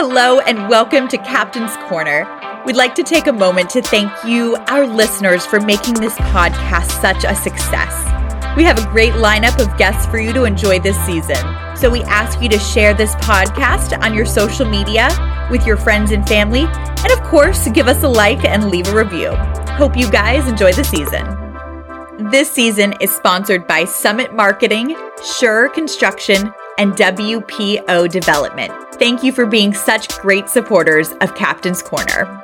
Hello, and welcome to Captain's Corner. We'd like to take a moment to thank you, our listeners, for making this podcast such a success. We have a great lineup of guests for you to enjoy this season. So we ask you to share this podcast on your social media with your friends and family. And of course, give us a like and leave a review. Hope you guys enjoy the season. This season is sponsored by Summit Marketing, Sure Construction, and WPO Development. Thank you for being such great supporters of Captain's Corner.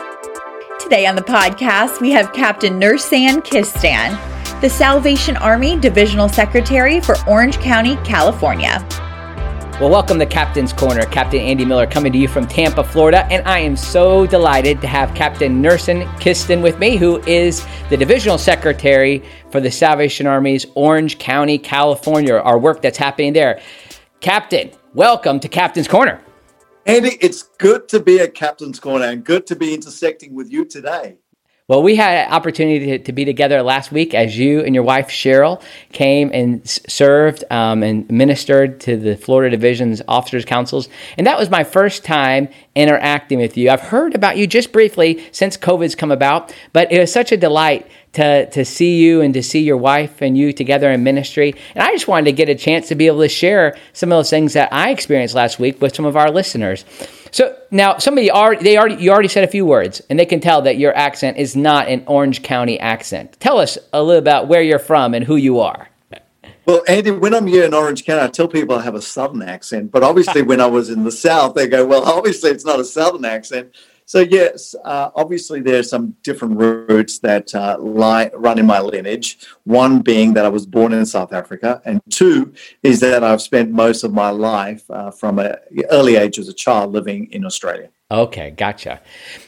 Today on the podcast, we have Captain Nesan Kistan, the Salvation Army Divisional Secretary for Orange County, California. Well, welcome to Captain's Corner. Captain Andy Miller coming to you from Tampa, Florida. And I am so delighted to have Captain Nesan Kistan with me, who is the Divisional Secretary for the Salvation Army's Orange County, California, our work that's happening there. Captain, welcome to Captain's Corner. Andy, it's good to be at Captain's Corner and good to be intersecting with you today. Well, we had an opportunity to, to, be together last week as you and your wife Cheryl came and served um, and ministered to the Florida Division's Officers Councils. And that was my first time interacting with you. I've heard about you just briefly since COVID's come about, but it was such a delight to, to see you and to see your wife and you together in ministry. And I just wanted to get a chance to be able to share some of those things that I experienced last week with some of our listeners. So now somebody already they already you already said a few words and they can tell that your accent is not an Orange County accent. Tell us a little about where you're from and who you are. Well, Andy, when I'm here in Orange County, I tell people I have a Southern accent, but obviously when I was in the South, they go, well, obviously it's not a Southern accent. So yes, uh, obviously are some different roots that uh, lie, run in my lineage. One being that I was born in South Africa, and two is that I've spent most of my life uh, from an early age as a child living in Australia. Okay, gotcha.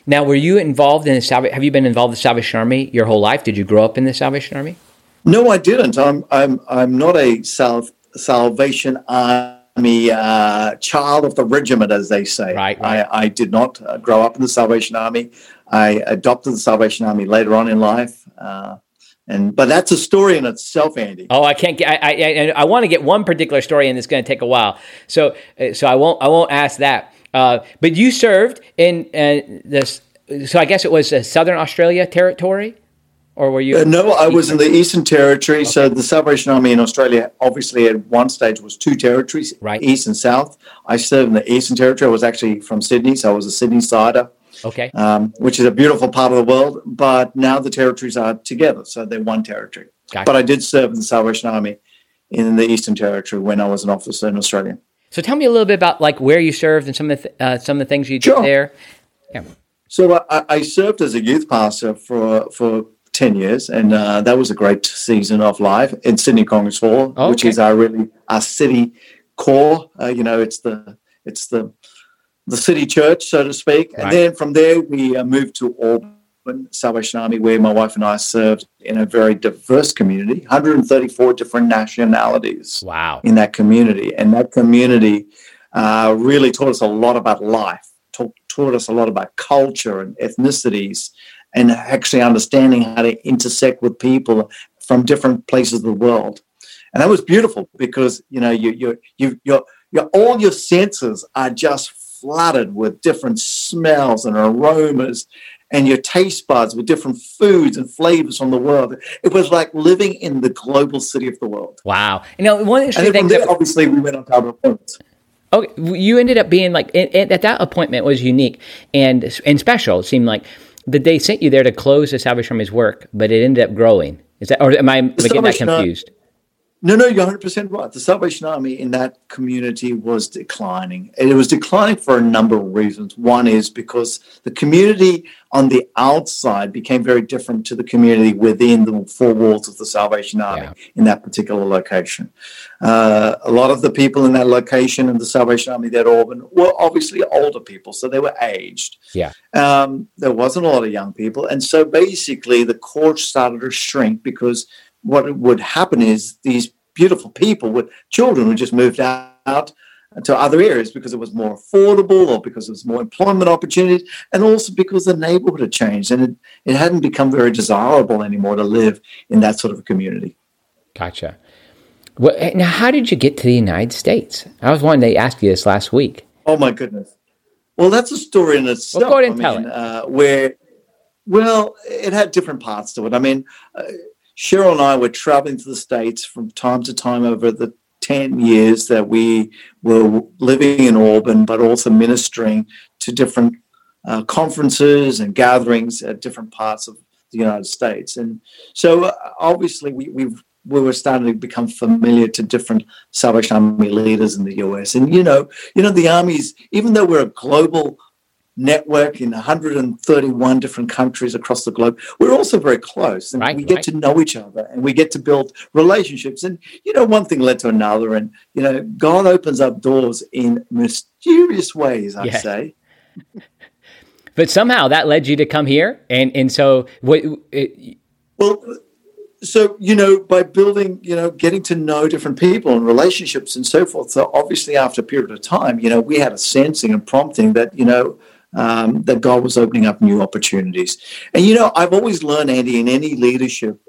Now, were you involved in the Salvation? Have you been involved in the Salvation Army your whole life? Did you grow up in the Salvation Army? No, I didn't. I'm I'm I'm not a South Salvation Army uh, child of the regiment, as they say. Right. right. I, I did not uh, grow up in the Salvation Army. I adopted the Salvation Army later on in life. Uh, and but that's a story in itself, Andy. Oh, I can't get. I I, I want to get one particular story, and it's going to take a while. So uh, so I won't I won't ask that. Uh, but you served in uh, this. So I guess it was Southern Australia territory or were you? Uh, no, I was in the Eastern Territory. Okay. So the Salvation Army in Australia, obviously, at one stage was two territories, right. East and South. I served in the Eastern Territory. I was actually from Sydney, so I was a Sydney sider. Okay. Um, which is a beautiful part of the world. But now the territories are together, so they're one territory. Gotcha. But I did serve in the Salvation Army in the Eastern Territory when I was an officer in Australia. So tell me a little bit about like where you served and some of the, uh, some of the things you did sure. there. Yeah. So I, I served as a youth pastor for for 10 years and uh, that was a great season of life in sydney congress hall okay. which is our really our city corps uh, you know it's the it's the the city church so to speak right. and then from there we uh, moved to auburn salvation army where my wife and i served in a very diverse community 134 different nationalities wow in that community and that community uh, really taught us a lot about life taught, taught us a lot about culture and ethnicities and actually understanding how to intersect with people from different places of the world. And that was beautiful because you know you you you your your all your senses are just flooded with different smells and aromas and your taste buds with different foods and flavors from the world. It was like living in the global city of the world. Wow. You know, one interesting thing that obviously we went on to other points. Okay, you ended up being like at that appointment was unique and and special. It seemed like that they sent you there to close the Salvation Army's work, but it ended up growing. Is that, or am I getting that confused? No, no, you're 100% right. The Salvation Army in that community was declining. And it was declining for a number of reasons. One is because the community on the outside became very different to the community within the four walls of the Salvation Army Yeah. in that particular location. Uh, a lot of the people in that location in the Salvation Army that Auburn were obviously older people, so they were aged. Yeah. Um, there wasn't a lot of young people. And so basically the court started to shrink because what would happen is these beautiful people with children who just moved out to other areas because it was more affordable or because there was more employment opportunities and also because the neighborhood had changed and it, it hadn't become very desirable anymore to live in that sort of a community. Gotcha. Well, eh, now, how did you get to the United States? I was wanting to ask you this last week. Oh my goodness. Well, that's a story in itself. Well, go ahead and I tell mean, it. Uh, where, well, it had different parts to it. I mean, uh, Cheryl and I were traveling to the States from time to time over the 10 years that we were living in Auburn, but also ministering to different uh, conferences and gatherings at different parts of the United States. And so uh, obviously we, we've we were starting to become familiar to different Salvation Army leaders in the US. And you know, you know, the armies, even though we're a global network in 131 different countries across the globe, we're also very close and right, we get right. to know each other and we get to build relationships. And, you know, one thing led to another. And, you know, God opens up doors in mysterious ways, I yeah. say. but somehow that led you to come here. And, and so what, it, well, so you know by building you know getting to know different people and relationships and so forth so obviously after a period of time you know we had a sensing and prompting that you know um, that God was opening up new opportunities. And you know, I've always learned, Andy, in any leadership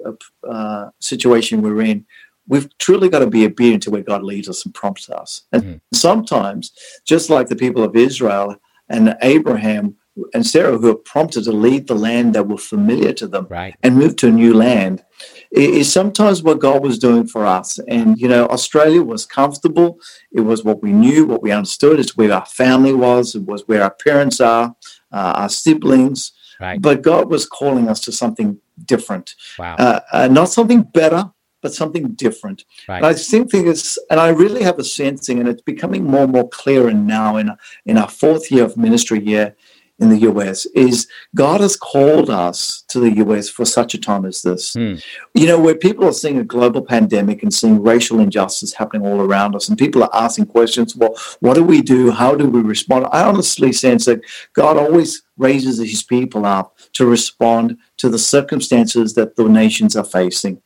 uh, situation we're in, we've truly got to be obedient to where God leads us and prompts us. And mm-hmm. sometimes, just like the people of Israel and Abraham and Sarah, who are prompted to leave the land that were familiar to them right. and move to a new land, is sometimes what God was doing for us. And, you know, Australia was comfortable. It was what we knew, what we understood. It's where our family was. It was where our parents are, uh, our siblings. Right. But God was calling us to something different. Wow. Uh, uh, not something better, but something different. Right. And I think it's, and I really have a sensing, and it's becoming more and more clear. And now in in our fourth year of ministry here, in the US is God has called us to the US for such a time as this. Mm. You know, where people are seeing a global pandemic and seeing racial injustice happening all around us, and people are asking questions, well, what do we do? How do we respond? I honestly sense that God always raises his people up to respond to the circumstances that the nations are facing.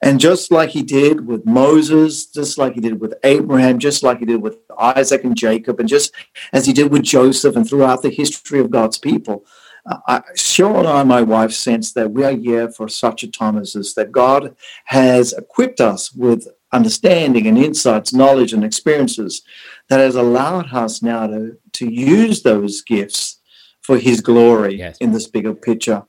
And just like he did with Moses, just like he did with Abraham, just like he did with Isaac and Jacob, and just as he did with Joseph and throughout the history of God's people, uh, Cheryl and I, my wife, sense that we are here for such a time as this, that God has equipped us with understanding and insights, knowledge and experiences that has allowed us now to, to use those gifts for his glory yes. in this bigger picture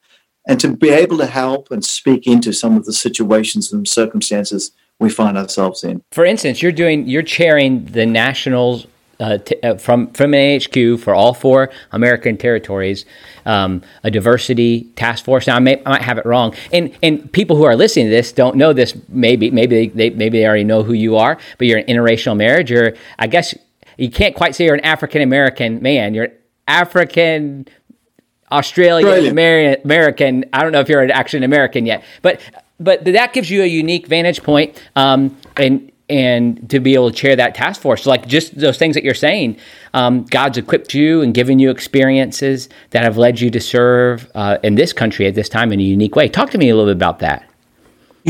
and to be able to help and speak into some of the situations and circumstances we find ourselves in. For instance, you're doing you're chairing the nationals uh, t- uh, from from NHQ for all four American territories, um, a diversity task force. Now I, may, I might have it wrong, and and people who are listening to this don't know this. Maybe maybe they, they maybe they already know who you are, but you're an interracial marriage. You're I guess you can't quite say you're an African American man. You're African Australian American. I don't know if you're actually an American yet, but but that gives you a unique vantage point, um, and and to be able to chair that task force. like just those things that you're saying, um, God's equipped you and given you experiences that have led you to serve uh, in this country at this time in a unique way. Talk to me a little bit about that.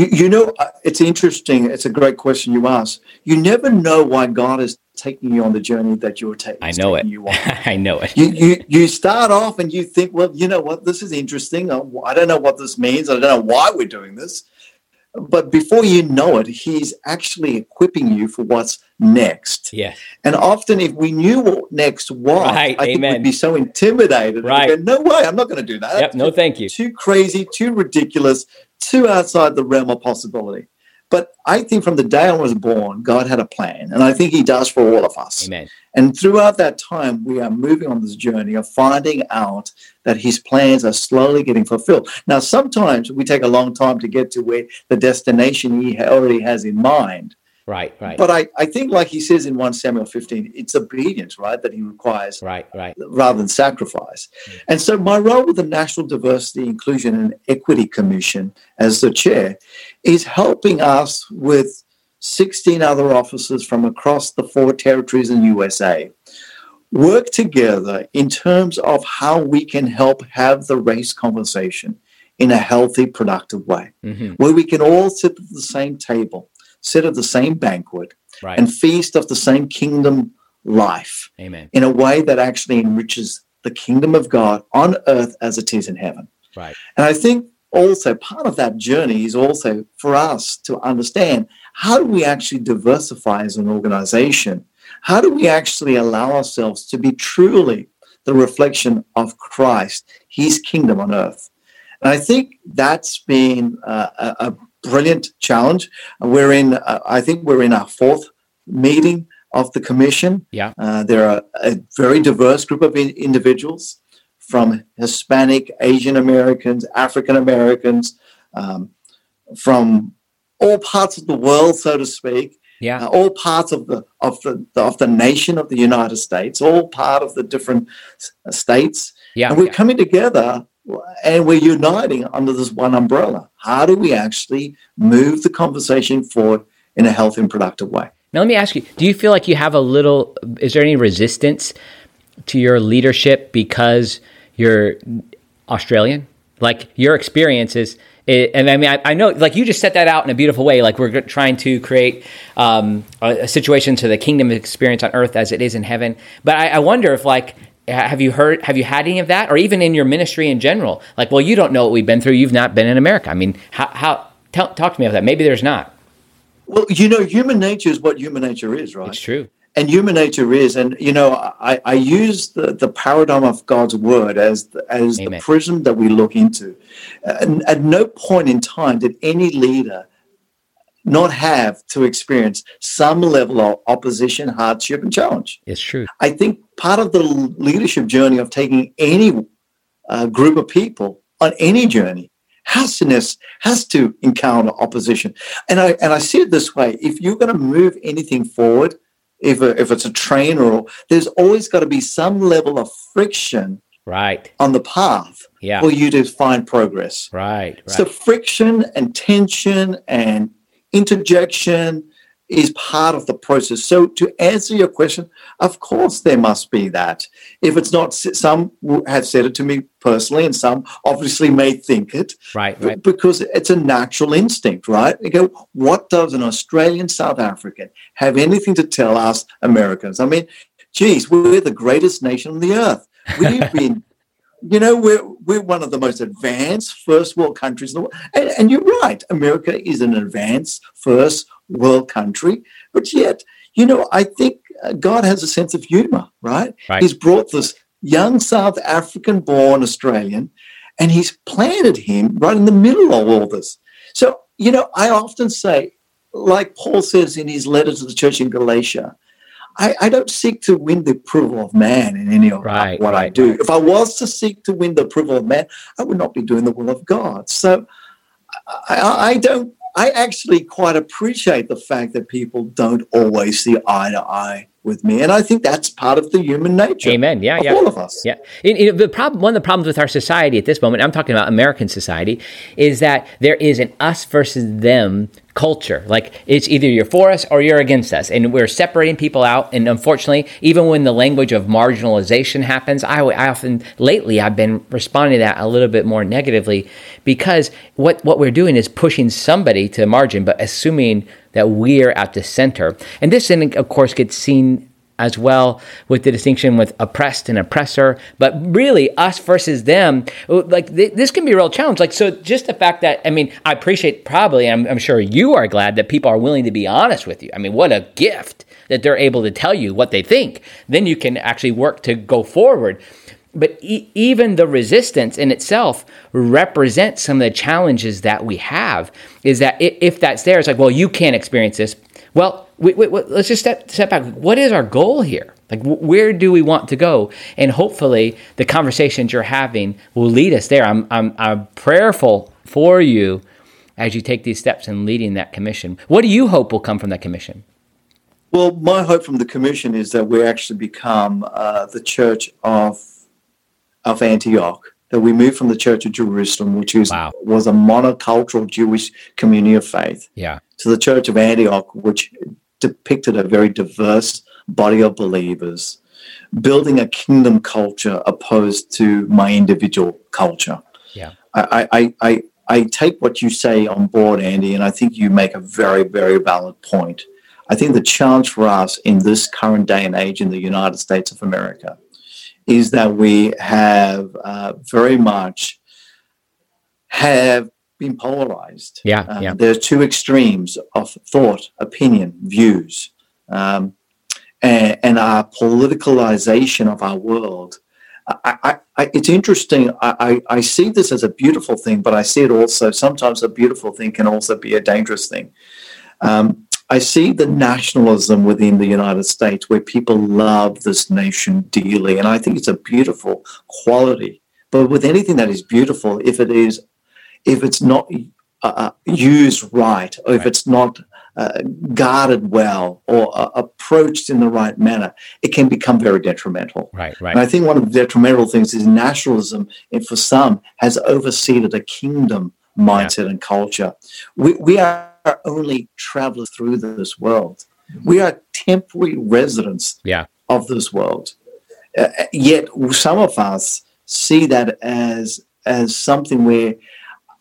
You, you know, uh, it's interesting. It's a great question you ask. You never know why God is taking you on the journey that you're taking. I know it. You I know it. You, you you start off and you think, well, you know what, this is interesting. Uh, I don't know what this means. I don't know why we're doing this. But before you know it, he's actually equipping you for what's next. Yeah. And often, if we knew what next was, right. I Amen. think we'd be so intimidated. Right. Go, no way, I'm not going to do that. Yep. No, thank you. Too crazy, too ridiculous, too outside the realm of possibility. But I think from the day I was born, God had a plan. And I think He does for all of us. Amen. And throughout that time, we are moving on this journey of finding out that His plans are slowly getting fulfilled. Now, sometimes we take a long time to get to where the destination He already has in mind. Right, right. But I, I think, like he says in 1 Samuel 15, it's obedience, right, that he requires right, right. rather than sacrifice. Mm-hmm. And so, my role with the National Diversity, Inclusion, and Equity Commission as the chair is helping us with 16 other officers from across the four territories in USA work together in terms of how we can help have the race conversation in a healthy, productive way, mm-hmm. where we can all sit at the same table sit at the same banquet right. and feast of the same kingdom life Amen. in a way that actually enriches the kingdom of God on earth as it is in heaven. Right. And I think also part of that journey is also for us to understand how do we actually diversify as an organization? How do we actually allow ourselves to be truly the reflection of Christ, His kingdom on earth. And I think that's been uh, a, a, brilliant challenge. We're in, uh, I think we're in our fourth meeting of the commission. Yeah. Uh, there are a very diverse group of in- individuals from Hispanic, Asian Americans, African Americans, um, from all parts of the world, so to speak. Yeah. Uh, all parts of the of the of the nation of the United States, all part of the different states, Yeah. and we're yeah. coming together and we're uniting under this one umbrella. How do we actually move the conversation forward in a healthy and productive way? Now, let me ask you: Do you feel like you have a little? Is there any resistance to your leadership because you're Australian? Like your experiences, and I mean, I, I, know, like you just set that out in a beautiful way. Like we're trying to create um, a, a, situation to the kingdom experience on earth as it is in heaven. But I, I wonder if, like, have you heard? Have you had any of that, or even in your ministry in general? Like, well, you don't know what we've been through. You've not been in America. I mean, how? how tell, talk to me about that. Maybe there's not. Well, you know, human nature is what human nature is, right? It's true. And human nature is, and you know, I, I use the, the paradigm of God's word as the, as Amen. the prism that we look into. And at no point in time did any leader not have to experience some level of opposition, hardship, and challenge. It's true. I think part of the leadership journey of taking any uh, group of people on any journey has to has to encounter opposition. And I and I see it this way: if you're going to move anything forward, if a, if it's a train or there's always got to be some level of friction right on the path yeah. for you to find progress. Right, right. So friction and tension and interjection is part of the process. So to answer your question, of course there must be that. If it's not, some have said it to me personally, and some obviously may think it, right, right. because it's a natural instinct, right? They go, what does an Australian South African have anything to tell us Americans? I mean, geez, we're the greatest nation on the earth. We've been you know we're we're one of the most advanced first world countries in the world and, and, you're right america is an advanced first world country but yet you know i think uh, god has a sense of humor right, right. he's brought this young south african born australian and he's planted him right in the middle of all this so you know i often say like paul says in his letter to the church in galatia I, I, don't seek to win the approval of man in any of right, what right, I do. If I was to seek to win the approval of man, I would not be doing the will of God. So I, I don't. I actually quite appreciate the fact that people don't always see eye to eye with me, and I think that's part of the human nature. Amen. Yeah, yeah. all of us. Yeah. You know, the problem, one of the problems with our society at this moment, I'm talking about American society, is that there is an us versus them culture. Like it's either you're for us or you're against us, and we're separating people out. And unfortunately, even when the language of marginalization happens, I, I often lately I've been responding to that a little bit more negatively because what what we're doing is pushing somebody to the margin, but assuming that we're at the center. And this, of course, gets seen as well with the distinction with oppressed and oppressor. But really us versus them like th- this can be a real challenge. Like so just the fact that i mean i appreciate probably I'm, I'm, sure you are glad that people are willing to be honest with you. I mean what a gift that they're able to tell you what they think. Then you can actually work to go forward but e- even the resistance in itself represents some of the challenges that we have is that if that's there it's like well you can't experience this. Well let's just step, step back. What is our goal here? Like where do we want to go? And hopefully the conversations you're having will lead us there. I'm, I'm, I'm prayerful for you as you take these steps in leading that commission. What do you hope will come from that commission? Well my hope from the commission is that we actually become uh, the church of of antioch that we moved from the Church of Jerusalem, which was, wow. was a monocultural Jewish community of faith, yeah. to the Church of Antioch, which depicted a very diverse body of believers, building a kingdom culture opposed to my individual culture. Yeah. I, I, I, I take what you say on board, Andy, and I think you make a very, very valid point. I think the challenge for us in this current day and age in the United States of America is that we have uh, very much have been polarized. Yeah, um, yeah. There are two extremes of thought, opinion, views, um, and, and, our politicalization of our world I, I, it's interesting. I, I, see this as a beautiful thing, but I see it also sometimes a beautiful thing can also be a dangerous thing. Um, I see the nationalism within the United States where people love this nation dearly, and I think it's a beautiful quality. But with anything that is beautiful, if it is, if it's not uh, uh used right, or if it's not uh, guarded well or uh, approached in the right manner, it can become very detrimental. Right, right. And I think one of the detrimental things is nationalism, and for some, has overseeded a kingdom mindset yeah. and culture. We, we are only travelers through this world. We are temporary residents yeah. of this world. Uh, yet some of us see that as as something where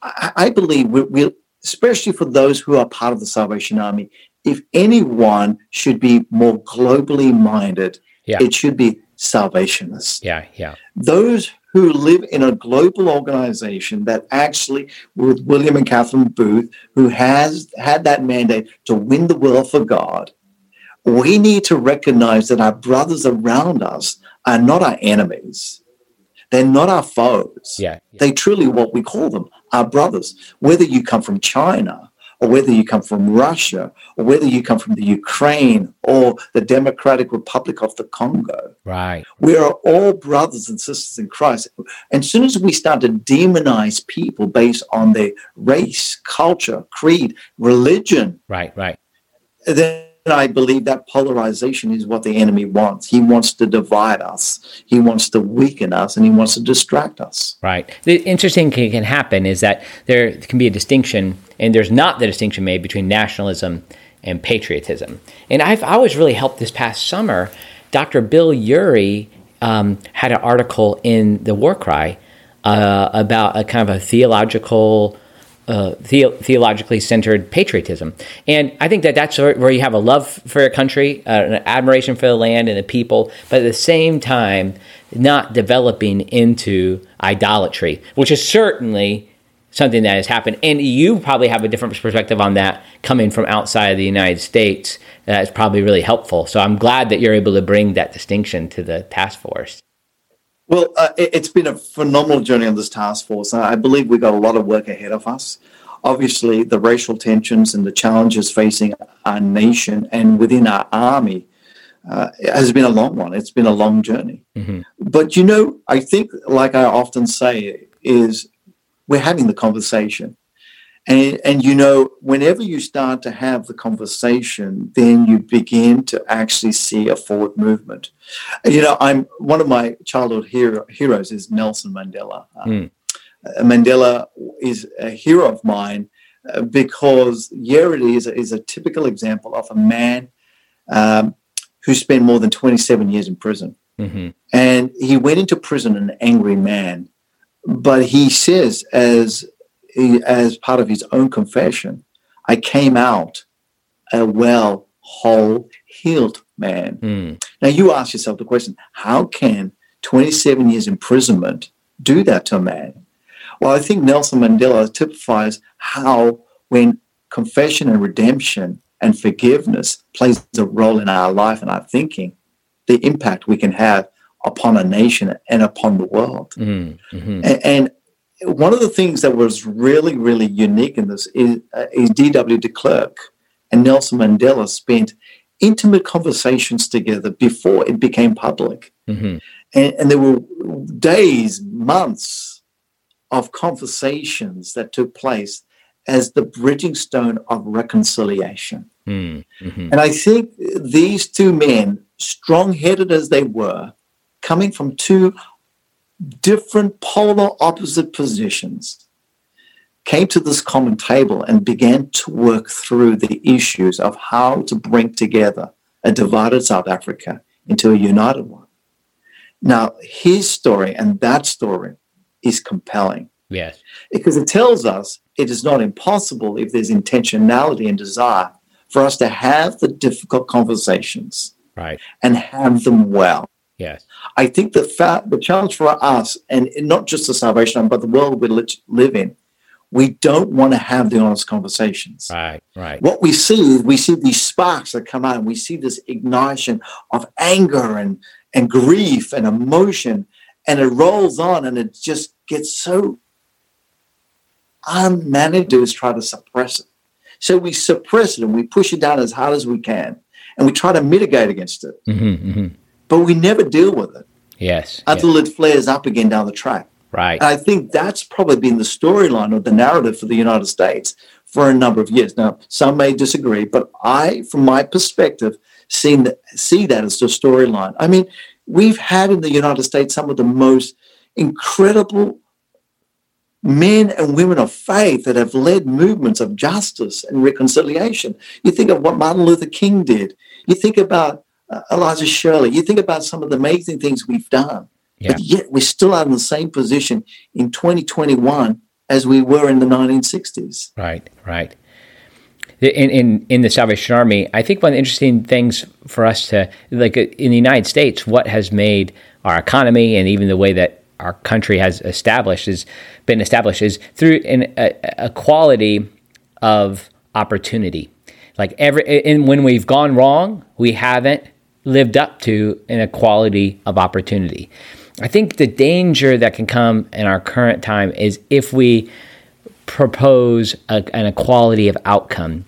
I, I believe we, we especially for those who are part of the Salvation Army, if anyone should be more globally minded, yeah. it should be salvationists. Yeah, yeah. Those who live in a global organization that actually, with William and Catherine Booth, who has had that mandate to win the world for God, we need to recognize that our brothers around us are not our enemies. They're not our foes. Yeah, yeah. They truly what we call them our brothers. Whether you come from China or whether you come from Russia or whether you come from the Ukraine or the Democratic Republic of the Congo. Right. We are all brothers and sisters in Christ. And as soon as we start to demonize people based on their race, culture, creed, religion. Right, right. Then I believe that polarization is what the enemy wants. He wants to divide us. He wants to weaken us and he wants to distract us. Right. The interesting thing can happen is that there can be a distinction, and there's not the distinction made between nationalism and patriotism. And I've always really helped this past summer. Dr. Bill Ury um, had an article in the War Cry uh, about a kind of a theological uh, the- theologically centered patriotism. And I think that that's where you have a love for your country, uh, an admiration for the land and the people, but at the same time, not developing into idolatry, which is certainly something that has happened. And you probably have a different perspective on that coming from outside of the United States. That's probably really helpful. So I'm glad that you're able to bring that distinction to the task force. Well, uh, it, has been a phenomenal journey on this task force. I believe we've got a lot of work ahead of us. Obviously, the racial tensions and the challenges facing our nation and within our army uh, has been a long one. It's been a long journey. Mm-hmm. But you know, I think, like I often say, is we're having the conversation. And, and you know, whenever you start to have the conversation, then you begin to actually see a forward movement. You know, I'm one of my childhood hero, heroes is Nelson Mandela. Mm. Uh, Mandela is a hero of mine uh, because here it is, is a typical example of a man um, who spent more than 27 years in prison. Mm-hmm. And he went into prison an angry man. But he says, as as part of his own confession, I came out a well, whole, healed man. Mm. Now you ask yourself the question how can 27 years imprisonment do that to a man? Well, I think Nelson Mandela typifies how when confession and redemption and forgiveness plays a role in our life and our thinking, the impact we can have upon a nation and upon the world. Mm-hmm. And, and, one of the things that was really, really unique in this is, uh, is D.W. de Klerk and Nelson Mandela spent intimate conversations together before it became public. Mm-hmm. And, and, there were days, months of conversations that took place as the bridging stone of reconciliation. Mm-hmm. And I think these two men, strong headed as they were, coming from two different polar opposite positions came to this common table and began to work through the issues of how to bring together a divided South Africa into a united one. Now, his story and that story is compelling. Yes. Because it tells us it is not impossible if there's intentionality and desire for us to have the difficult conversations right. and have them well. Yes. I think the fact, the challenge for us, and not just the Salvation Army, but the world we live in, we don't want to have the honest conversations. Right, right. What we see, we see these sparks that come out, and we see this ignition of anger and, and grief and emotion. and it rolls on and it just gets so unmanaged is try to suppress it. So we suppress it and we push it down as hard as we can and we try to mitigate against it. Mm-hmm, mm-hmm. But we never deal with it. Yes. Until yes. it flares up again down the track. Right. And I think that's probably been the storyline or the narrative for the United States for a number of years. Now, some may disagree, but I, from my perspective, seen that, see that as the storyline. I mean, we've had in the United States some of the most incredible men and women of faith that have led movements of justice and reconciliation. You think of what Martin Luther King did. You think about Elijah Shirley. You think about some of the amazing things we've done. Yeah. But yet we're still out in the same position in 2021 as we were in the 1960s. Right, right. In, in in the Salvation Army, I think one of the interesting things for us to like in the United States, what has made our economy and even the way that our country has established has been established is through an, a, a quality of opportunity. Like every and when we've gone wrong, we haven't lived up to an equality of opportunity. I think the danger that can come in our current time is if we propose a, an equality of outcome,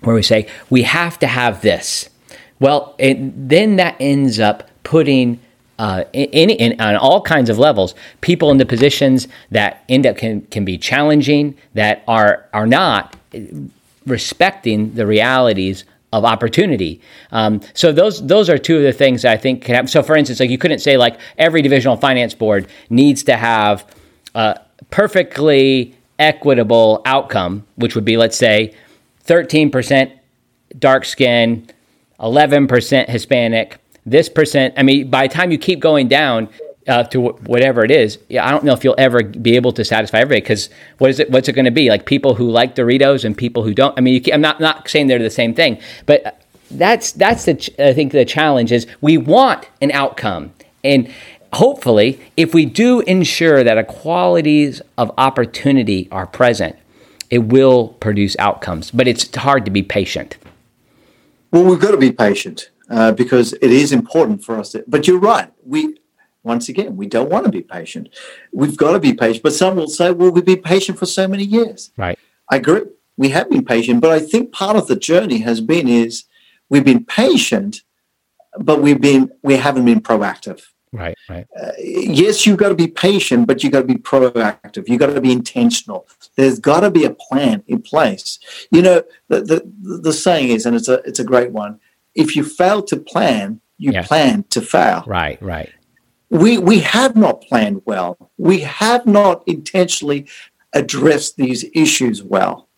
where we say we have to have this. Well, it, then that ends up putting uh, in, in, on all kinds of levels, people in the positions that end up can, can be challenging, that are are not respecting the realities of opportunity. Um, so those those are two of the things I think can happen. So for instance, like you couldn't say like every divisional finance board needs to have a perfectly equitable outcome, which would be let's say 13% dark skin, 11% Hispanic, this percent. I mean, by the time you keep going down, uh, to whatever it is, I don't know if you'll ever be able to satisfy everybody because what is it? What's it going to be? Like people who like Doritos and people who don't. I mean, I'm not not saying they're the same thing, but that's that's the I think the challenge is we want an outcome and. Hopefully, if we do ensure that equalities of opportunity are present, it will produce outcomes. But it's hard to be patient. Well, we've got to be patient uh, because it is important for us. To, but you're right. We once again, we don't want to be patient. We've got to be patient. But some will say, well, we've been patient for so many years. Right. I agree. We have been patient. But I think part of the journey has been is we've been patient, but we've been we haven't been proactive. Right, right. Uh, yes, you've got to be patient, but you've got to be proactive. You've got to be intentional. There's got to be a plan in place. You know, the, the, the saying is, and it's a, it's a great one if you fail to plan, you plan to fail. Right, right we we have not planned well. We have not intentionally addressed these issues well.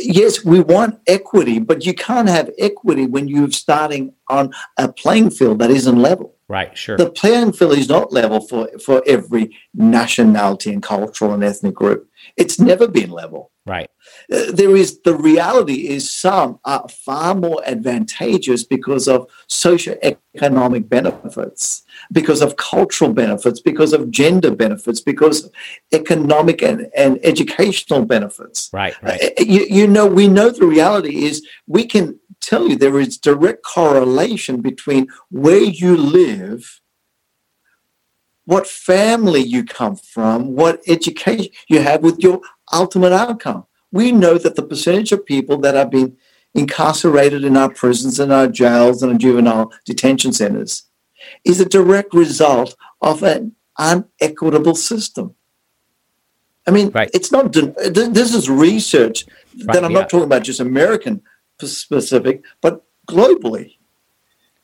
Yes, we want equity, but you can't have equity when you're starting on a playing field that isn't level. Right, sure. The playing field is not level for, for every nationality and cultural and ethnic group. It's never been level. Right. Uh, there is the reality is some are far more advantageous because of socio-economic benefits, because of cultural benefits, because of gender benefits, because of economic and, and educational benefits. Right, right. Uh, you, you know, we know the reality is we can tell you there is direct correlation between where you live what family you come from, what education you have with your ultimate outcome. We know that the percentage of people that have been incarcerated in our prisons and our jails and our juvenile detention centers is a direct result of an unequitable system. I mean, right. it's not, this is research right, that I'm yeah. not talking about just American specific, but globally.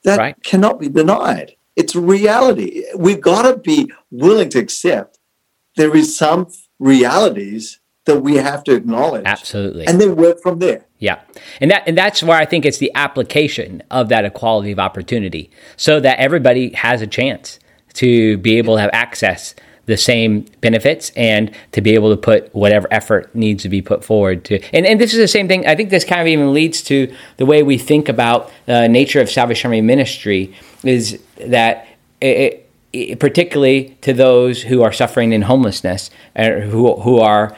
That right. cannot be denied. It's reality. We've got to be willing to accept there is some realities that we have to acknowledge. Absolutely. And then work from there. Yeah. And that and that's where I think it's the application of that equality of opportunity so that everybody has a chance to be able to have access the same benefits and to be able to put whatever effort needs to be put forward to and, and this is the same thing i think this kind of even leads to the way we think about the nature of salvation army ministry is that it, it, particularly to those who are suffering in homelessness or who, who are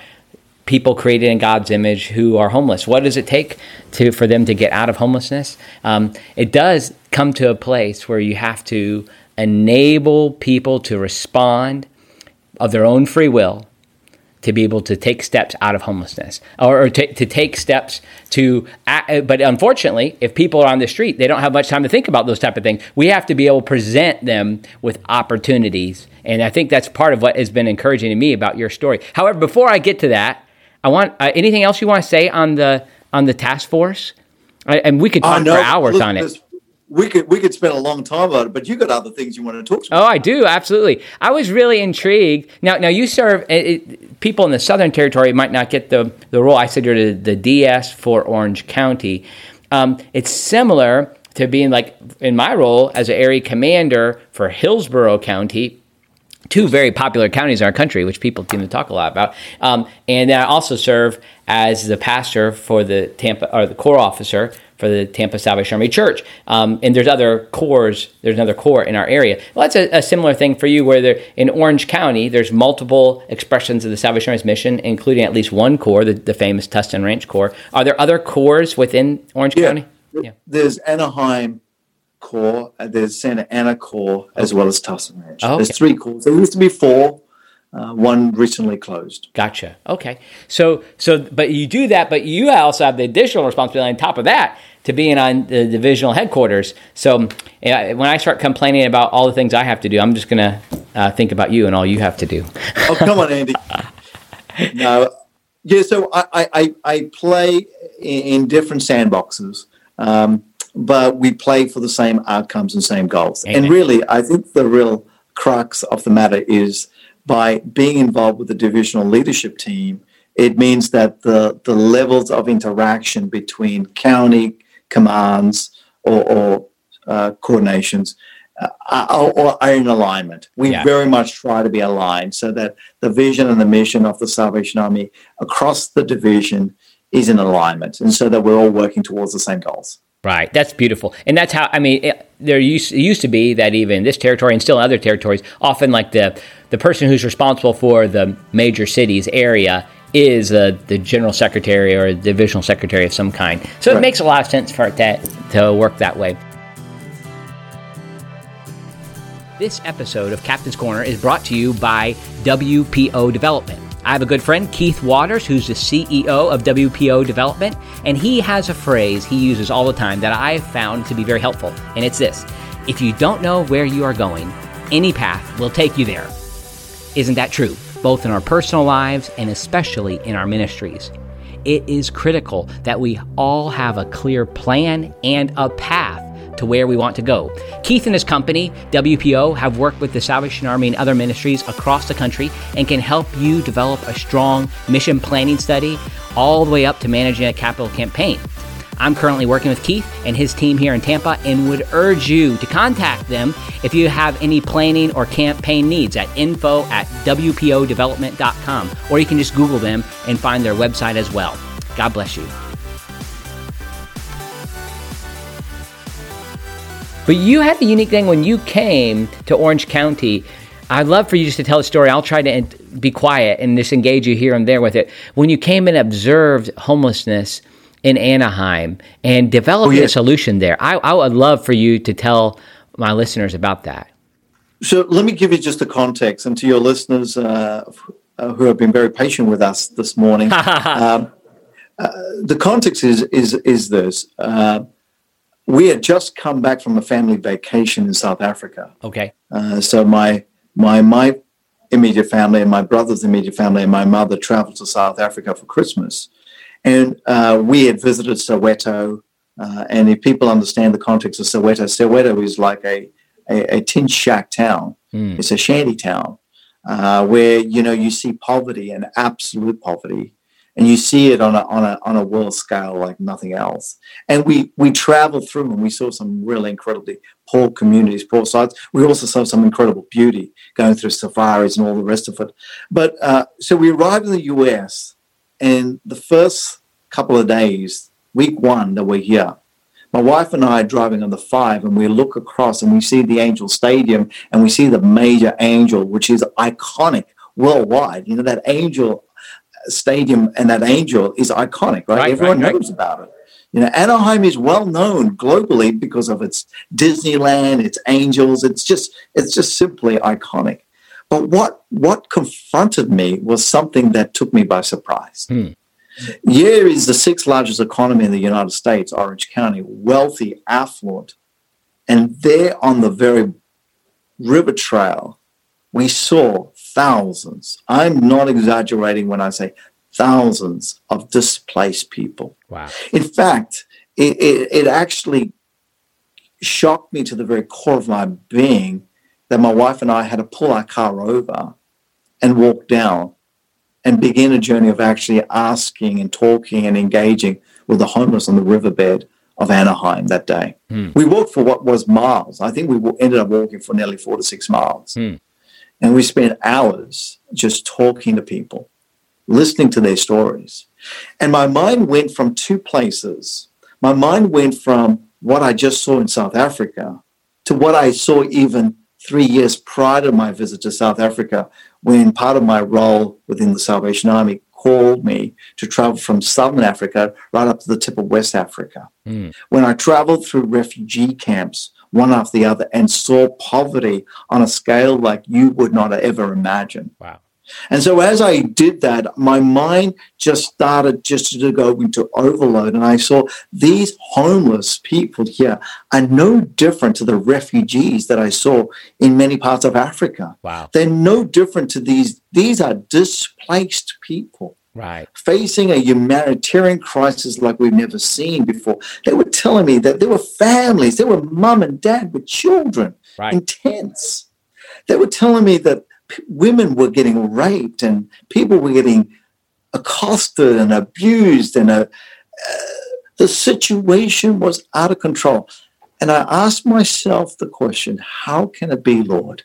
people created in God's image who are homeless. What does it take to for them to get out of homelessness? Um, it does come to a place where you have to enable people to respond of their own free will to be able to take steps out of homelessness or, or to, to, take steps to act, but unfortunately if people are on the street they don't have much time to think about those type of things. We have to be able to present them with opportunities. And i think that's part of what has been encouraging to me about your story. However before i get to that i want uh, anything else you want to say on the on the task force? I, and we could talk for hours Look, on it we could we could spend a long time on it, but you got other things you want to talk about. Oh, I do absolutely. I was really intrigued. Now, now you serve it, people in the Southern Territory might not get the the role. I said you're the, the DS for Orange County. Um, it's similar to being like in my role as an area commander for Hillsborough County. Two very popular counties in our country, which people seem to talk a lot about. Um, and I also serve as the pastor for the Tampa or the corps officer for the Tampa Salvation Army Church. Um, and there's other corps. There's another corps in our area. Well, that's a, a similar thing for you, where there, in Orange County, there's multiple expressions of the Salvation Army's mission, including at least one corps, the, the famous Tustin Ranch Corps. Are there other corps within Orange yeah. County? Yeah. There's Anaheim Corps, uh, there's Santa Ana Corps, as well as Tustin Ranch. Oh, okay. There's three corps. There used to be four. Uh, one recently closed. Gotcha. Okay. So, so, but you do that, but you also have the additional responsibility on top of that to being on the divisional headquarters. So when I start complaining about all the things I have to do, I'm just going to uh, think about you and all you have to do. oh, come on, Andy. no, yeah. So I, I, I play in different sandboxes, um, but we play for the same outcomes and same goals. Amen. And really, I think the real crux of the matter is by being involved with the divisional leadership team. It means that the, the levels of interaction between county, commands or, or uh, coordinations uh, are, are, in alignment. We yeah. very much try to be aligned so that the vision and the mission of the Salvation Army across the division is in alignment, and so that we're all working towards the same goals. Right, that's beautiful, and that's how I mean. It, there used used to be that even this territory and still in other territories, often like the the person who's responsible for the major cities area is uh, the general secretary or a divisional secretary of some kind. So right. it makes a lot of sense for it to, to work that way. This episode of Captain's Corner is brought to you by WPO Development. I have a good friend, Keith Waters, who's the CEO of WPO Development, and he has a phrase he uses all the time that I have found to be very helpful, and it's this If you don't know where you are going, any path will take you there. Isn't that true? both in our personal lives and especially in our ministries. It is critical that we all have a clear plan and a path to where we want to go. Keith and his company, WPO, have worked with the Salvation Army and other ministries across the country and can help you develop a strong mission planning study all the way up to managing a capital campaign. I'm currently working with Keith and his team here in Tampa and would urge you to contact them if you have any planning or campaign needs at info at WPOdevelopment.com. Or you can just Google them and find their website as well. God bless you. But you had a unique thing when you came to Orange County. I'd love for you just to tell the story. I'll try to be quiet and just engage you here and there with it. When you came and observed homelessness, in Anaheim and developing oh, yeah. a solution there. I, I would love for you to tell my listeners about that. So let me give you just the context, and to your listeners uh, uh who have been very patient with us this morning, um, uh, the context is is is this: uh, we had just come back from a family vacation in South Africa. Okay. Uh, so my my my immediate family and my brother's immediate family and my mother traveled to South Africa for Christmas. And uh, we had visited Soweto. Uh, and if people understand the context of Soweto, Soweto is like a, a, a tin shack town. Mm. It's a shanty town uh, where, you know, you see poverty and absolute poverty. And you see it on a, on a, on a world scale like nothing else. And we, we traveled through and we saw some really incredibly poor communities, poor sites. We also saw some incredible beauty going through safaris and all the rest of it. But uh, so we arrived in the US and the first couple of days, week one that we're here, my wife and I are driving on the five, and we look across and we see the Angel Stadium and we see the major Angel, which is iconic worldwide. You know, that Angel Stadium and that Angel is iconic, right? right Everyone right, knows right. about it. You know, Anaheim is well known globally because of its Disneyland, its angels. It's just it's just simply iconic. But what what confronted me was something that took me by surprise. Hmm. Here is the sixth largest economy in the United States, Orange County, wealthy, affluent. And there on the very river trail, we saw thousands. I'm not exaggerating when I say thousands of displaced people. Wow. In fact, it, it, it, actually shocked me to the very core of my being that my wife and I had to pull our car over and walk down and begin a journey of actually asking and talking and engaging with the homeless on the riverbed of Anaheim that day. Mm. We walked for what was miles. I think we ended up walking for nearly four to six miles. Mm. And we spent hours just talking to people listening to their stories. And my mind went from two places. My mind went from what I just saw in South Africa to what I saw even three years prior to my visit to South Africa, when part of my role within the Salvation Army called me to travel from Southern Africa right up to the tip of West Africa. Mm. When I traveled through refugee camps, one after the other, and saw poverty on a scale like you would not ever imagine. Wow. And so as I did that, my mind just started just to go into overload. And I saw these homeless people here are no different to the refugees that I saw in many parts of Africa. Wow. They're no different to these. These are displaced people. Right. Facing a humanitarian crisis like we've never seen before. They were telling me that there were families, there were mom and dad with children right. in tents. They were telling me that women were getting raped and people were getting accosted and abused and uh, uh, the situation was out of control and i asked myself the question how can it be lord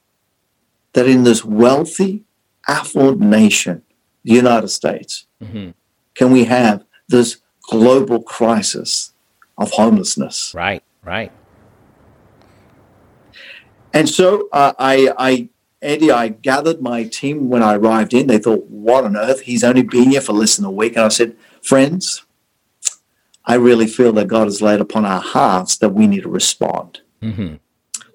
that in this wealthy affluent nation the united states mm-hmm. can we have this global crisis of homelessness right right and so uh, I, I Andy, I gathered my team when I arrived in. They thought, what on earth? He's only been here for less than a week. And I said, friends, I really feel that God has laid upon our hearts that we need to respond. Mm-hmm.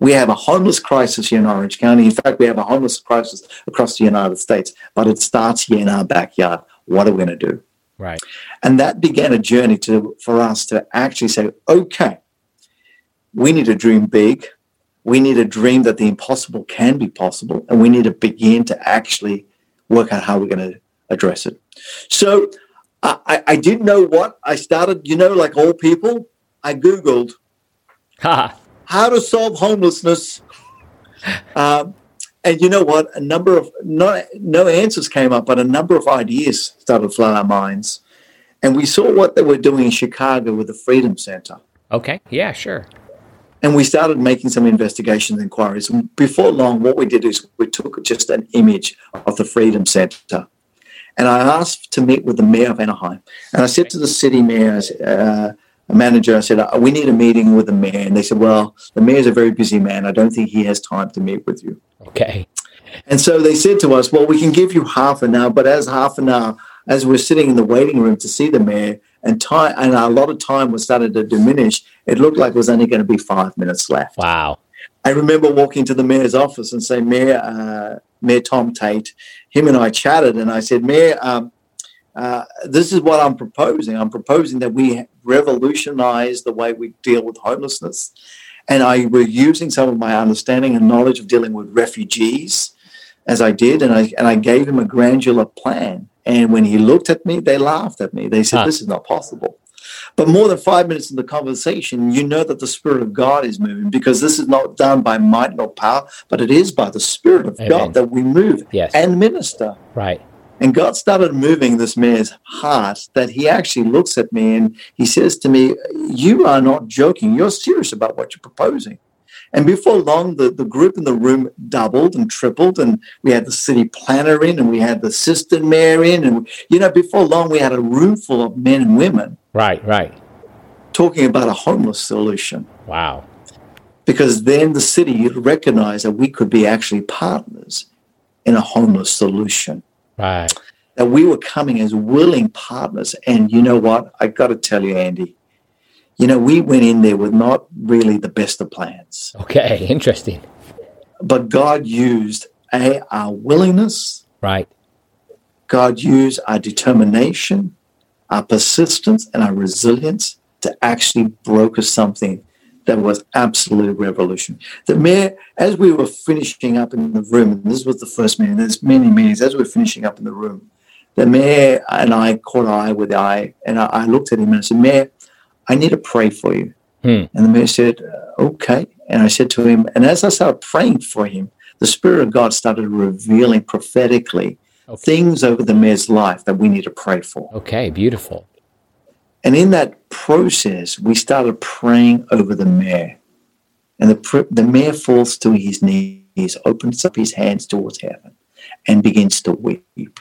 We have a homeless crisis here in Orange County. In fact, we have a homeless crisis across the United States, but it starts here in our backyard. What are we going to do? Right. And that began a journey to for us to actually say, okay, we need to dream big we need to dream that the impossible can be possible, and we need to begin to actually work out how we're going to address it. So I, I didn't know what I started. You know, like all people, I googled how to solve homelessness. Um, and you know what? A number of no, no answers came up, but a number of ideas started to flood our minds. And we saw what they were doing in Chicago with the Freedom Center. Okay. Yeah, sure. And we started making some investigations, inquiries. And before long, what we did is we took just an image of the Freedom Center. And I asked to meet with the mayor of Anaheim. And I said to the city mayor, uh, manager, I said, uh, we need a meeting with the mayor. And they said, well, the mayor's a very busy man. I don't think he has time to meet with you. Okay. And so they said to us, well, we can give you half an hour, but as half an hour, as we're sitting in the waiting room to see the mayor, and time and a lot of time was starting to diminish. It looked like it was only going to be five minutes left. Wow. I remember walking to the mayor's office and saying, Mayor, uh, Mayor Tom Tait, him and I chatted, and I said, Mayor, um, uh, this is what I'm proposing. I'm proposing that we revolutionize the way we deal with homelessness. And I were using some of my understanding and knowledge of dealing with refugees as I did, and I and I gave him a granular plan. And when he looked at me, they laughed at me. They said, huh. This is not possible. But more than five minutes in the conversation, you know that the Spirit of God is moving because this is not done by might nor power, but it is by the Spirit of Amen. God that we move yes. and minister. Right. And God started moving this man's heart that he actually looks at me and he says to me, You are not joking. You're serious about what you're proposing. And before long, the, the group in the room doubled and tripled, and we had the city planner in, and we had the assistant mayor in, and you know, before long, we had a room full of men and women. Right, right. Talking about a homeless solution. Wow. Because then the city recognized that we could be actually partners in a homeless solution. Right. That we were coming as willing partners. And you know what? I got to tell you, Andy, You know, we went in there with not really the best of plans. Okay, interesting. But God used a our willingness, Right. God used our determination, our persistence, and our resilience to actually broker something that was absolute revolution. The mayor, as we were finishing up in the room, and this was the first meeting, there's many meetings, as we we're finishing up in the room, the mayor and I caught eye with eye, and I, I looked at him and I said, Mayor, I need to pray for you. Hmm. And the mayor said, uh, Okay. And I said to him, and as I started praying for him, the Spirit of God started revealing prophetically Okay. things over the mayor's life that we need to pray for. Okay, beautiful. And in that process, we started praying over the mayor. And the, the mayor falls to his knees, opens up his hands towards heaven, and begins to weep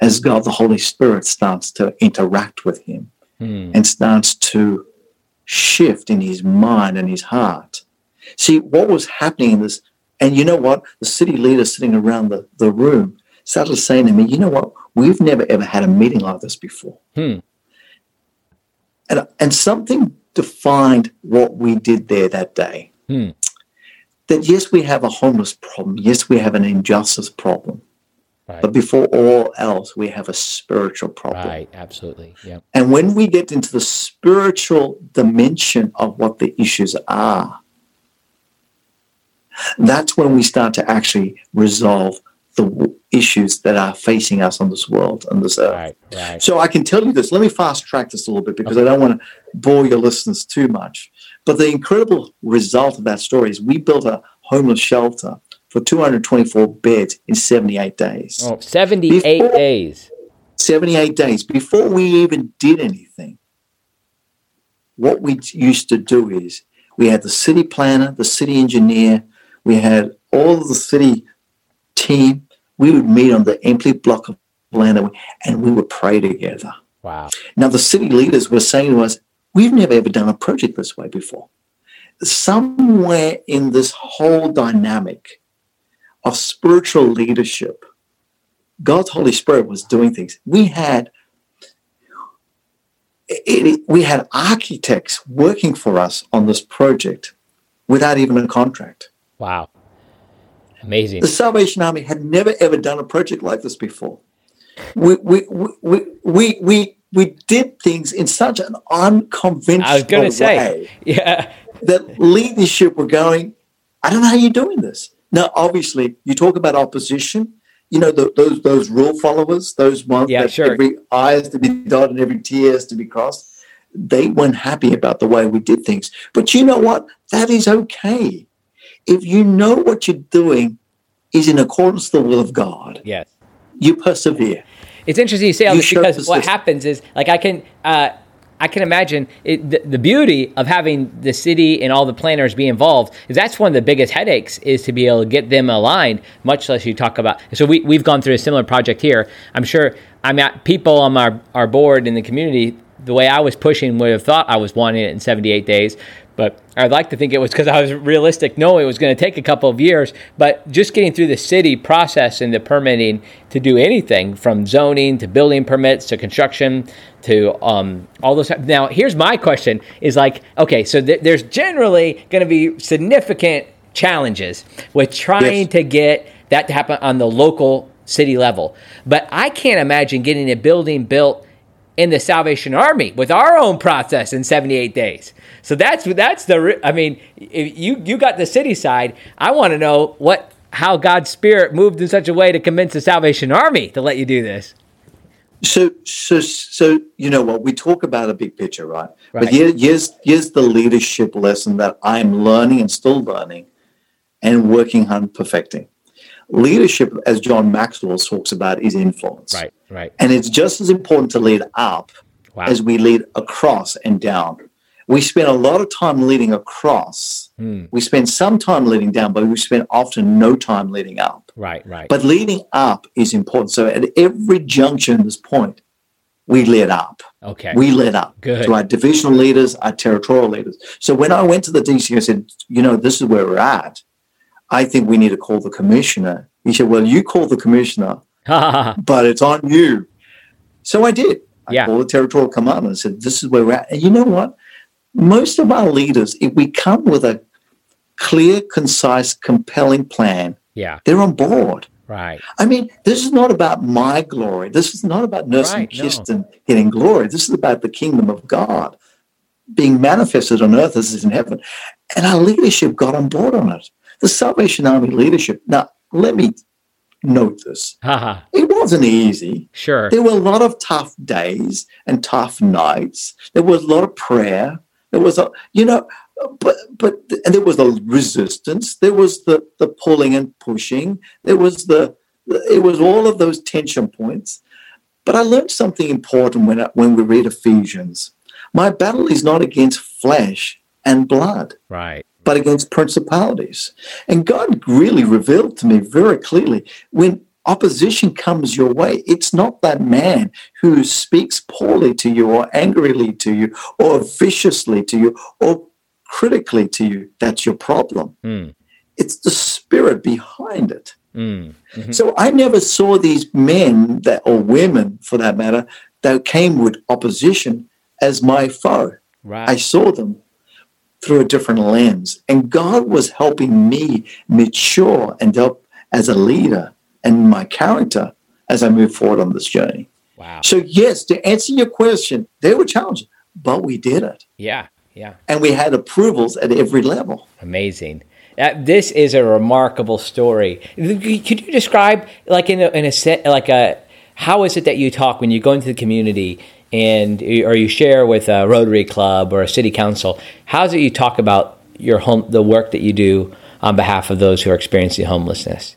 as God, the Holy Spirit, starts to interact with him Hmm. and starts to shift in his mind and his heart. See, what was happening in this, and you know what? The city leaders sitting around the, the room started saying to me, you know what? We've never ever had a meeting like this before. Hmm. And, and something defined what we did there that day. Hmm. That yes, we have a homeless problem. Yes, we have an injustice problem. Right. But before all else, we have a spiritual problem. Right. Absolutely. Yeah. And when we get into the spiritual dimension of what the issues are, that's when we start to actually resolve the issues that are facing us on this world, on this earth. Right. Right. So I can tell you this. Let me fast track this a little bit because I don't want to bore your listeners too much. But the incredible result of that story is we built a homeless shelter for 224 beds in 78 days. Oh, 78 Before- days. 78 days before we even did anything. What we used to do is we had the city planner, the city engineer, we had all of the city team. We would meet on the empty block of land and we- would pray together. Wow. Now, the city leaders were saying to us, We've never ever done a project this way before. Somewhere in this whole dynamic of spiritual leadership, God's Holy Spirit was doing things. We had it, we had architects working for us on this project without even a contract. Wow. Amazing. The Salvation Army had never ever done a project like this before. We we we we we, we did things in such an unconventional I was going to way say. Yeah. that leadership were going. I don't know how you're doing this. Now, obviously, you talk about opposition. You know the, those those rule followers, those ones Yeah, that sure. every I has to be dotted and every T has to be crossed. They weren't happy about the way we did things. But you know what? That is okay. If you know what you're doing is in accordance to the will of God, Yes. you persevere. It's interesting you say all You this because what happens is like I can uh, I can imagine it, the, the beauty of having the city and all the planners be involved is that's one of the biggest headaches is to be able to get them aligned. Much less you talk about. So we we've gone through a similar project here. I'm sure I'm at people on our our board in the community. The way I was pushing would have thought I was wanting it in 78 days, but I'd like to think it was because I was realistic, knowing it was going to take a couple of years. But just getting through the city process and the permitting to do anything from zoning to building permits to construction to um, all those. Now, here's my question: Is like, okay, so th- there's generally going to be significant challenges with trying Yes. to get that to happen on the local city level, but I can't imagine getting a building built in the Salvation Army with our own process in 78 days. So that's that's the I mean, if you you got the city side. I want to know what how God's spirit moved in such a way to convince the Salvation Army to let you do this. So, so, so, you know what? We talk about a big picture, right? Right. But here, here's here's the leadership lesson that I'm learning and still learning, and working on perfecting. Leadership, as John Maxwell talks about, is influence, Right, right. and it's just as important to lead up Wow. as we lead across and down. We spend a lot of time leading across. Hmm. We spend some time leading down, but we spend often no time leading up. Right, right. But leading up is important. So at every junction, this point, we led up. okay. We led up Good. to our divisional leaders, our territorial leaders. So when I went to the DC, I said, you know, this is where we're at. I think we need to call the commissioner. He said, well, you call the commissioner, but it's on you. So I did. I Yeah. called the territorial commander and said, this is where we're at. And you know what? most of our leaders, if we come with a clear, concise, compelling plan, Yeah. they're on board. Right. I mean, this is not about my glory. This is not about Nesan Right, and no. Kistan getting glory. This is about the kingdom of God being manifested on earth as it is in heaven. And our leadership got on board on it. The Salvation Army leadership. Now, let me note this. Haha. It wasn't easy. Sure. There were a lot of tough days and tough nights. There was a lot of prayer. There was a, you know, but but and there was the resistance. There was the the pulling and pushing. There was the it was all of those tension points. But I learned something important when I, when we read Ephesians. My battle is not against flesh and blood Right. But against principalities. And God really revealed to me very clearly when opposition comes your way, it's not that man who speaks poorly to you or angrily to you or viciously to you or critically to you that's your problem. Mm. It's the spirit behind it. Mm. Mhm. So I never saw these men that or women for that matter that came with opposition as my foe. I saw them through a different lens. And God was helping me mature and help as a leader and my character as I move forward on this journey. Wow. So, yes, to answer your question, they were challenging, but we did it. Yeah. Yeah. And we had approvals at every level. Amazing. Uh, this is a remarkable story. Could you describe, like in a, in a set, like a, how is it that you talk when you go into the community and or you share with a Rotary Club or a city council? How is it you talk about your home, the work that you do on behalf of those who are experiencing homelessness?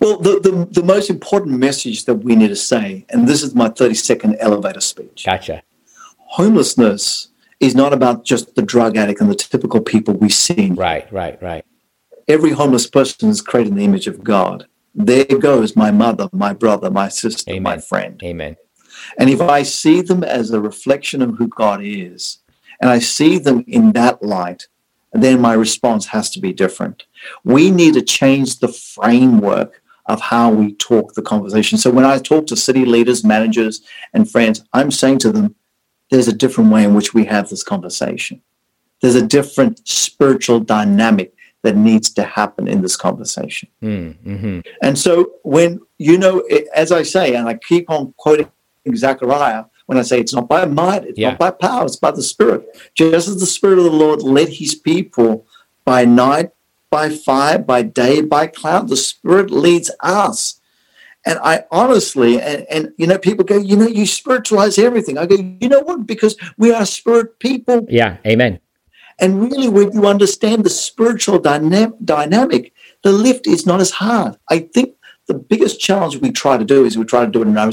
Well, the, the, the most important message that we need to say, and this is my 30 second elevator speech Gotcha. homelessness is not about just the drug addict and the typical people we see. Right. Right. Right. every homeless person is created in the image of God. There goes my mother, my brother, my sister, my friend. Amen. And if I see them as a reflection of who God is, and I see them in that light, then my response has to be different. We need to change the framework of how we talk the conversation. So when I talk to city leaders, managers, and friends, I'm saying to them, there's a different way in which we have this conversation. There's a different spiritual dynamic that needs to happen in this conversation. Mm, hmm And so when you know, it, as I say, and I keep on quoting Zechariah when I say it's not by might, it's Yeah. not by power, it's by the Spirit. Just as the Spirit of the Lord led His people by night, by fire, by day, by cloud, the Spirit leads us. And I honestly, and, and you know, people go, you know, you spiritualize everything. I go, you know what? Because we are spirit people. Yeah. Amen. And really, when you understand the spiritual dynam- dynamic, the lift is not as hard. I think the biggest challenge we try to do is we try to do it in our,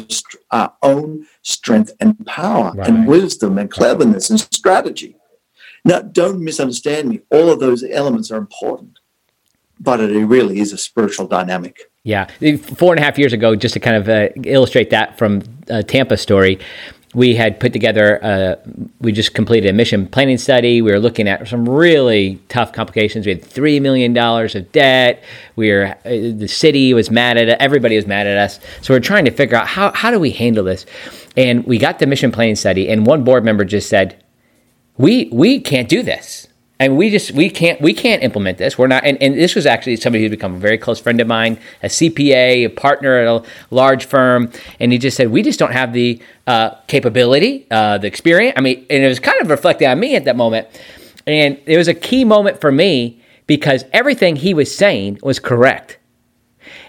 our own strength and power Right. and wisdom and cleverness and strategy. Now, don't misunderstand me. All of those elements are important, but it really is a spiritual dynamic. Yeah, four and a half years ago, just to kind of uh, illustrate that from a Tampa story, we had put together. Uh, we just completed a mission planning study. We were looking at some really tough complications. We had three million dollars of debt. We were uh, the city was mad at. Everybody was mad at us. So we're trying to figure out how how do we handle this. And we got the mission planning study, and one board member just said, "We we can't do this." And we just we can't we can't implement this. We're not. And, and this was actually somebody who's become a very close friend of mine, a CPA, a partner at a large firm, and he just said we just don't have the uh, capability, uh, the experience. I mean, and it was kind of reflecting on me at that moment. And it was a key moment for me because everything he was saying was correct.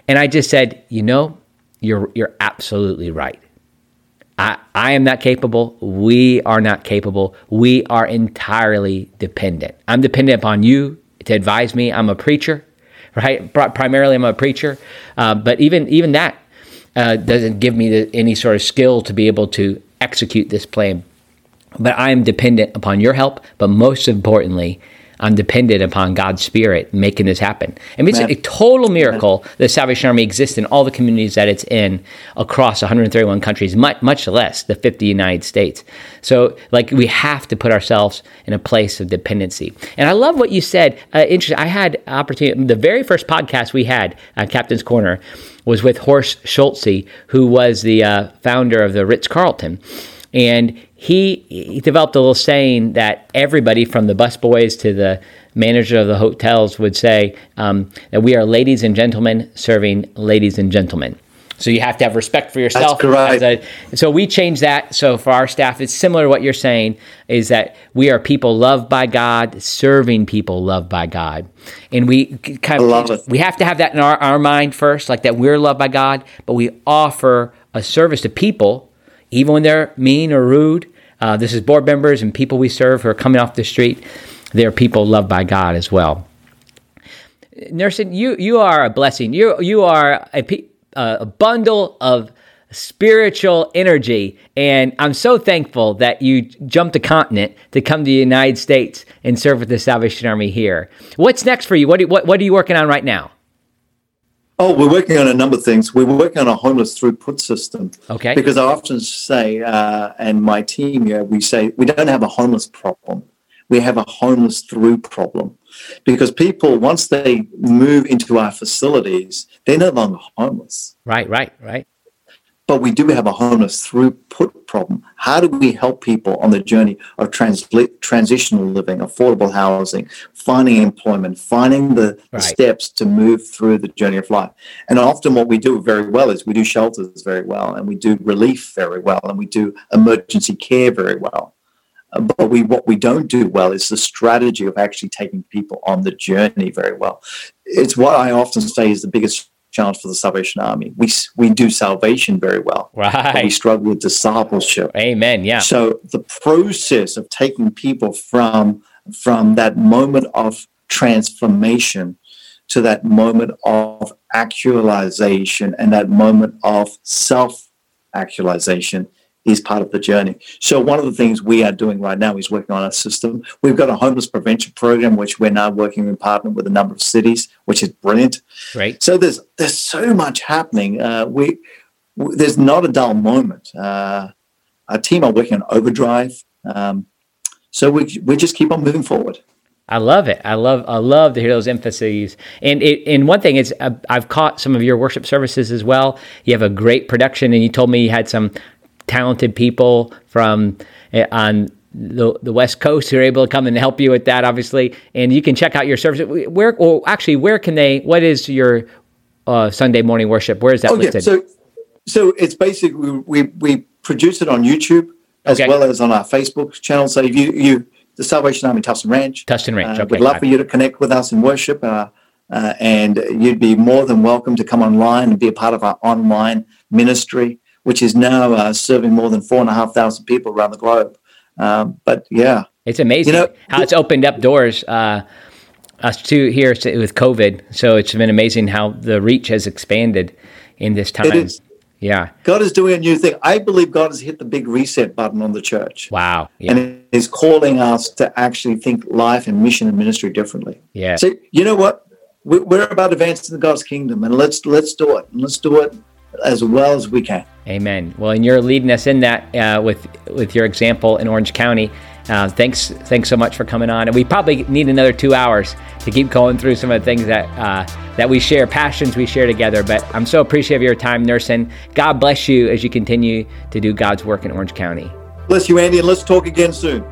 And I just said, you know, you're you're absolutely right. I, I am not capable. We are not capable. We are entirely dependent. I'm dependent upon you to advise me. I'm a preacher, right? Primarily, I'm a preacher. Uh, but even even that uh, doesn't give me the, any sort of skill to be able to execute this plan. But I am dependent upon your help. But most importantly, I'm dependent upon God's Spirit making this happen. I mean, it's Amen. a total miracle the Salvation Army exists in all the communities that it's in across 131 countries, much, much less the 50 United States. So, like, we have to put ourselves in a place of dependency. And I love what you said. Uh, interesting. I had opportunity. The very first podcast we had, uh, Captain's Corner, was with Horst Schulze, who was the uh, founder of the Ritz Carlton. And he, he developed a little saying that everybody from the busboys to the manager of the hotels would say um, that we are ladies and gentlemen serving ladies and gentlemen. So you have to have respect for yourself. That's correct. A, so we changed that. So for our staff, it's similar to what you're saying is that we are people loved by God, serving people loved by God. And we kind of, love it. we have to have that in our, our mind first, like that we're loved by God, but we offer a service to people, even when they're mean or rude. Uh, this is board members and people we serve who are coming off the street. They're people loved by God as well. Nesan, you you are a blessing. You you are a, a bundle of spiritual energy, and I'm so thankful that you jumped a continent to come to the United States and serve with the Salvation Army here. What's next for you? What, what, what are you working on right now? Oh, we're working on a number of things. We're working on a homeless throughput system. Okay. Because I often say, uh, and my team here, we say we don't have a homeless problem. We have a homeless through problem. Because people, once they move into our facilities, they're no longer homeless. Right, right, right. But we do have a homeless throughput problem. How do we help people on the journey of trans- transitional living, affordable housing, finding employment, finding the, right. steps to move through the journey of life? And often, what we do very well is we do shelters very well, and we do relief very well, and we do emergency care very well. Uh, but we what we don't do well is the strategy of actually taking people on the journey very well. It's what I often say is the biggest challenge for the Salvation Army. We we do salvation very well, right? we struggle with discipleship. Amen. Yeah. So the process of taking people from from that moment of transformation to that moment of actualization and that moment of self actualization is part of the journey. So one of the things we are doing right now is working on a system. We've got a homeless prevention program, which we're now working in partner with a number of cities, which is brilliant. Right. So there's there's so much happening. Uh, we w- there's not a dull moment. Uh, our team are working on overdrive. Um, so we we just keep on moving forward. I love it. I love I love to hear those emphases. And it, and one thing is I've caught some of your worship services as well. You have a great production, and you told me you had some talented people from uh, on the, the West Coast who are able to come and help you with that, obviously. And you can check out your service. Where, well, actually, where can they? What is your uh, Sunday morning worship? Where is that oh, listed? Yeah. So, so it's basically we we produce it on YouTube as okay. well as on our Facebook channel. So if you you the Salvation Army Tustin Ranch, Tustin Ranch, uh, okay, we'd love for you to connect with us in worship. Uh, uh, and you'd be more than welcome to come online and be a part of our online ministry which is now uh, serving more than four and a half thousand people around the globe. Um, but yeah, it's amazing you know, how it's opened up doors. Uh, us too here with COVID, so it's been amazing how the reach has expanded in this time. Yeah, God is doing a new thing. I believe God has hit the big reset button on the church. Wow, yeah. and is calling us to actually think life and mission and ministry differently. Yeah. So you know what? We're about advancing God's kingdom, and let's let's do it. Let's do it as well as we can. Amen. Well, and you're leading us in that uh, with with your example in Orange County. Uh, thanks, thanks so much for coming on. And we probably need another two hours to keep going through some of the things that uh, that we share, passions we share together. But I'm so appreciative of your time, Nesan. God bless you as you continue to do God's work in Orange County. Bless you, Andy, and let's talk again soon.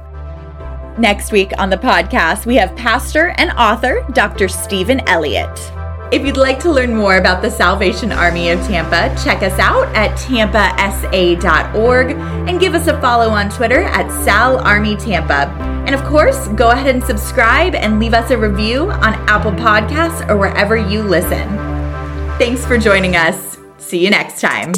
Next week on the podcast, we have pastor and author Dr. Stephen Elliott. If you'd like to learn more about the Salvation Army of Tampa, check us out at tampasa.org and give us a follow on Twitter at Sal Army Tampa. And of course, go ahead and subscribe and leave us a review on Apple Podcasts or wherever you listen. Thanks for joining us. See you next time.